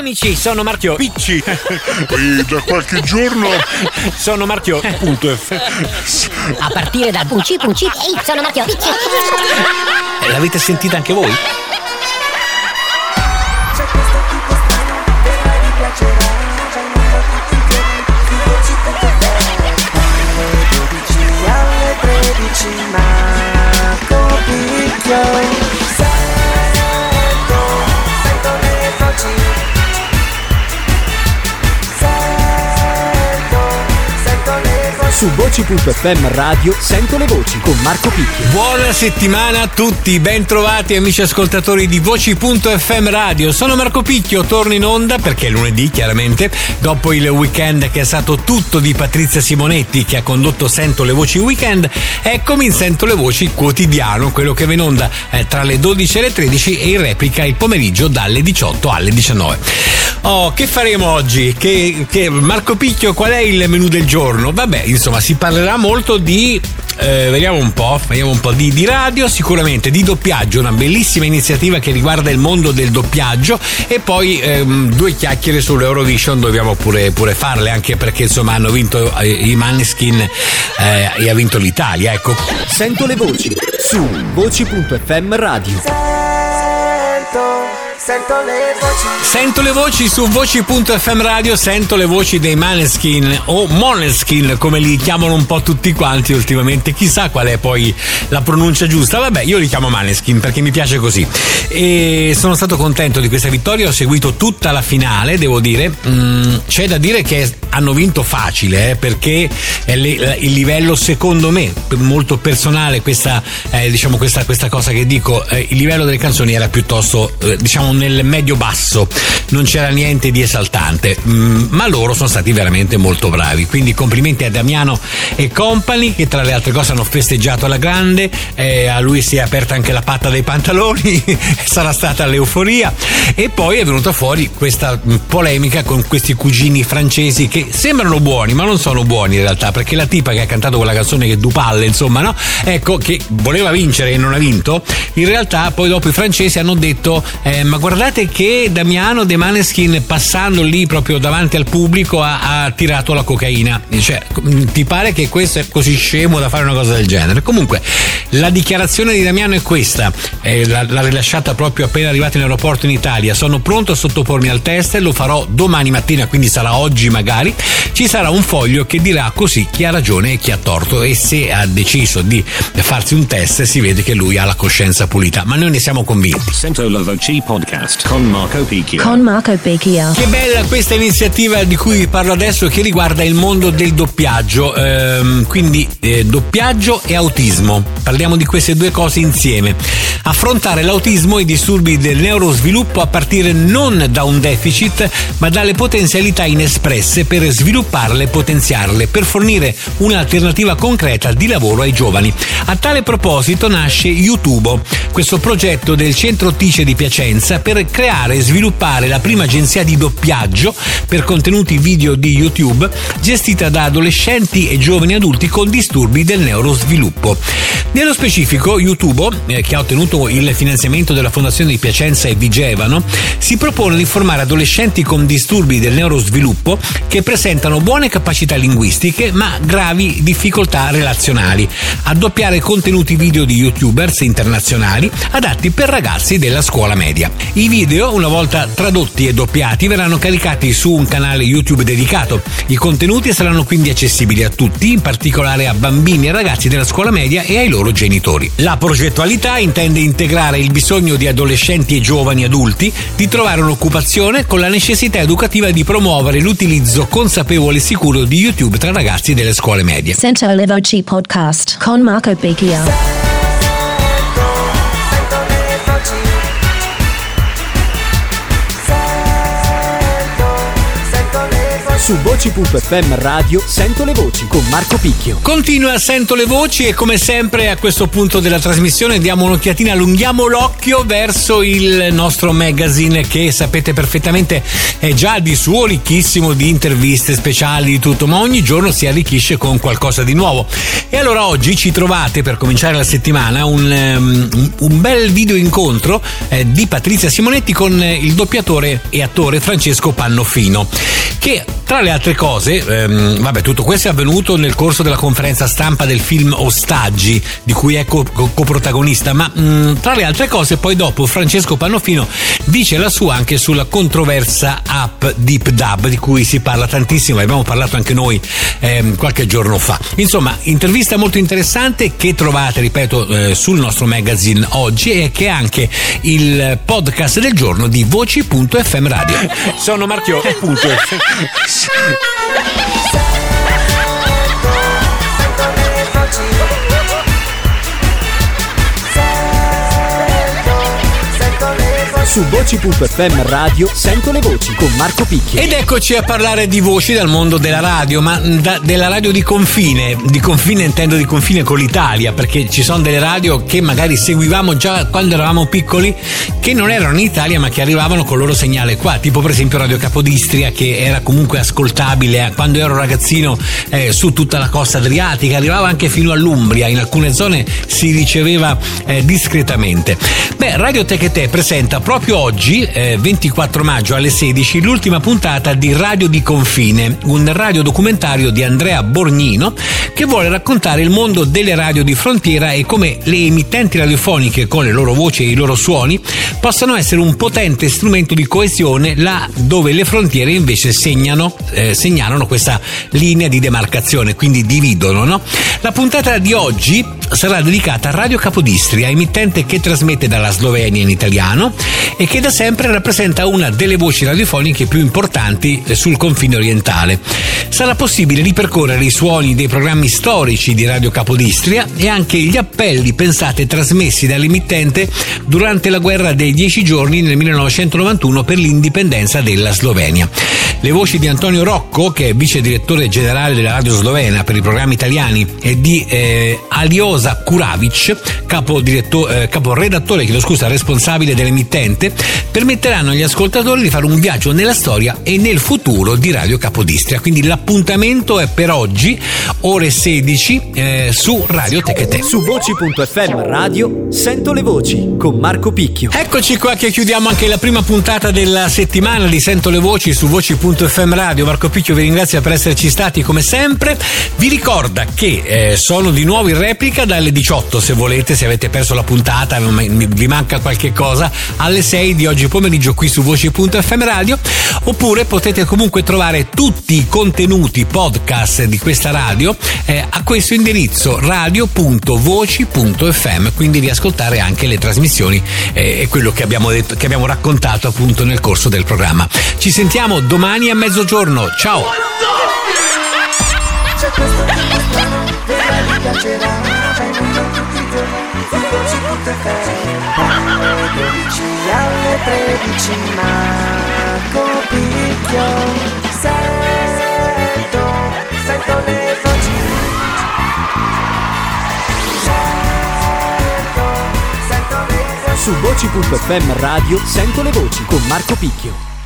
amici, sono Marchio Picci. e da qualche giorno sono Marchio punto F. A partire dal punci punci. Ehi, sono Marchio Picci. L'avete sentita anche voi? Su voci.fm radio sento le voci con Marco Picchio. Buona settimana a tutti, bentrovati amici ascoltatori di Voci.fm Radio. Sono Marco Picchio, torno in onda perché è lunedì chiaramente, dopo il weekend che è stato tutto di Patrizia Simonetti che ha condotto Sento le Voci Weekend, eccomi in Sento le Voci quotidiano, quello che va in onda eh, tra le 12 e le 13 e in replica il pomeriggio dalle 18 alle 19. Oh, che faremo oggi? Che, che- Marco Picchio, qual è il menù del giorno? Vabbè, insomma, si parlerà molto di eh, vediamo un po', vediamo un po' di, di radio, sicuramente di doppiaggio, una bellissima iniziativa che riguarda il mondo del doppiaggio e poi ehm, due chiacchiere sull'Eurovision dobbiamo pure, pure farle anche perché insomma hanno vinto eh, i Maneskin eh, e ha vinto l'Italia, ecco. Sento le voci su voci.fm radio. Sento, le voci. Sento le voci su voci.fm radio, sento le voci dei Maneskin o Moneskin come li chiamano un po' tutti quanti ultimamente, chissà qual è poi la pronuncia giusta, vabbè io li chiamo Maneskin perché mi piace così. E sono stato contento di questa vittoria, ho seguito tutta la finale, devo dire, Mm, c'è da dire che hanno vinto facile eh, perché è il livello secondo me molto personale questa, eh, diciamo questa, questa cosa che dico, eh, il livello delle canzoni era piuttosto eh, nel medio basso, non c'era niente di esaltante, Mm, ma loro sono stati veramente molto bravi, quindi complimenti a Damiano e Company che tra le altre cose hanno festeggiato alla grande, eh, a lui si è aperta anche la patta dei pantaloni, sarà stata l'euforia. E poi è venuta fuori questa mm, polemica con questi cugini francesi che sembrano buoni ma non sono buoni in realtà perché la tipa che ha cantato quella canzone che Dupalle insomma no? Ecco che voleva vincere e non ha vinto in realtà poi dopo i francesi hanno detto eh, ma guardate che Damiano De Maneskin passando lì proprio davanti al pubblico ha, ha tirato la cocaina. Cioè ti pare che questo è così scemo da fare una cosa del genere? Comunque la dichiarazione di Damiano è questa. Eh, l'ha, rilasciata proprio appena arrivato in aeroporto in Italia. Sono pronto a sottopormi al test lo farò domani mattina quindi sarà oggi magari. Ci sarà un foglio che dirà così chi ha ragione e chi ha torto. E se ha deciso di farsi un test si vede che lui ha la coscienza pulita. Ma noi ne siamo convinti. Sento la voce podcast con Marco Picchio. Con Marco Becchio. Che bella questa iniziativa di cui vi parlo adesso che riguarda il mondo del doppiaggio, ehm, quindi eh, doppiaggio e autismo. Parliamo di queste due cose insieme. Affrontare l'autismo e i disturbi del neurosviluppo a partire non da un deficit, ma dalle potenzialità inespresse per svilupparle e potenziarle, per fornire un'alternativa concreta di lavoro ai giovani. A tale proposito nasce YouTube, questo progetto del centro Tice di Piacenza per creare e sviluppare la prima agenzia di doppiaggio per contenuti video di YouTube gestita da adolescenti e giovani adulti con disturbi del neurosviluppo. Nello specifico, YouTube, eh, che ha ottenuto il finanziamento della Fondazione di Piacenza e Vigevano, si propone di formare adolescenti con disturbi del neurosviluppo che presentano buone capacità linguistiche ma gravi difficoltà relazionali, a doppiare contenuti video di youtubers internazionali adatti per ragazzi della scuola media. I video, una volta tradotti e doppiati, verranno caricati su un canale YouTube dedicato. I contenuti saranno quindi accessibili a tutti, in particolare a bambini e ragazzi della scuola media e ai loro genitori. La progettualità intende integrare il bisogno di adolescenti e giovani adulti di trovare un'occupazione con la necessità educativa di promuovere l'utilizzo consapevole e sicuro di YouTube tra ragazzi delle scuole medie. Sento le voci podcast con Marco Becchio. Su voci.fm radio sento le voci con Marco Picchio. Continua, sento le voci e come sempre a questo punto della trasmissione diamo un'occhiatina, allunghiamo l'occhio verso il nostro magazine che sapete perfettamente è già di suo ricchissimo di interviste speciali, di tutto, ma ogni giorno si arricchisce con qualcosa di nuovo. E allora oggi ci trovate per cominciare la settimana un, um, un bel video incontro eh, di Patrizia Simonetti con il doppiatore e attore Francesco Pannofino che tra le altre cose, ehm, vabbè, tutto questo è avvenuto nel corso della conferenza stampa del film Ostaggi, di cui è co- co- coprotagonista, ma mh, tra le altre cose poi dopo Francesco Pannofino dice la sua anche sulla controversa app Deep Dub, di cui si parla tantissimo, abbiamo parlato anche noi ehm, qualche giorno fa. Insomma, intervista molto interessante che trovate, ripeto, eh, sul nostro magazine oggi e che è anche il podcast del giorno di voci.fm radio. Sono Marchio, punto. Sorry. Su voci.fm radio sento le voci con Marco Picchio. Ed eccoci a parlare di voci dal mondo della radio, ma da- della radio di confine. Di confine intendo di confine con l'Italia, perché ci sono delle radio che magari seguivamo già quando eravamo piccoli, che non erano in Italia ma che arrivavano con il loro segnale qua, tipo per esempio Radio Capodistria che era comunque ascoltabile eh, quando ero ragazzino eh, su tutta la costa adriatica, arrivava anche fino all'Umbria, in alcune zone si riceveva eh, discretamente. Beh, Radio Tech e Te presenta proprio oggi, eh, 24 maggio alle 16, l'ultima puntata di Radio di Confine, un radiodocumentario di Andrea Borgnino che vuole raccontare il mondo delle radio di frontiera e come le emittenti radiofoniche con le loro voci e i loro suoni possano essere un potente strumento di coesione là dove le frontiere invece segnano, eh, segnalano questa linea di demarcazione, quindi dividono. No? La puntata di oggi sarà dedicata a Radio Capodistria, emittente che trasmette dalla Slovenia in italiano e che da sempre rappresenta una delle voci radiofoniche più importanti eh, sul confine orientale. Sarà possibile ripercorrere i suoni dei programmi storici di Radio Capodistria e anche gli appelli pensati trasmessi dall'emittente durante la guerra dei dieci giorni nel 1991 per l'indipendenza della Slovenia. Le voci di Antonio Rocco, che è vice direttore generale della radio slovena per i programmi italiani, e di eh, Aliosa Kuravic, capo, eh, capo redattore, chiedo scusa, responsabile dell'emittente, permetteranno agli ascoltatori di fare un viaggio nella storia e nel futuro di Radio Capodistria. Quindi l'appuntamento è per oggi, ore 16, eh, su Radio Tecate. Su voci.fm radio sento le voci con Marco Picchio. Eccoci qua che chiudiamo anche la prima puntata della settimana di Sento le Voci su voci.fm radio. Marco Picchio vi ringrazia per esserci stati come sempre. Vi ricorda che eh, sono di nuovo in replica dalle 18 se volete, se avete perso la puntata, vi manca qualche cosa, alle 6 di oggi pomeriggio qui su voci.fm radio. Oppure potete comunque trovare tutti i contenuti podcast di questa radio eh, a questo indirizzo radio.voci.fm, quindi riascoltare anche le trasmissioni eh, e quello che abbiamo, detto, che abbiamo raccontato appunto nel corso del programma. Ci sentiamo domani a mezzogiorno, ciao! Vedrai ti piacerà C'è in un tutti i giorni, su voci tutte Alle 12 alle 13 Marco Picchio. Sento, sento Sento, sento le voci. Su voci.fm radio sento le voci con Marco Picchio.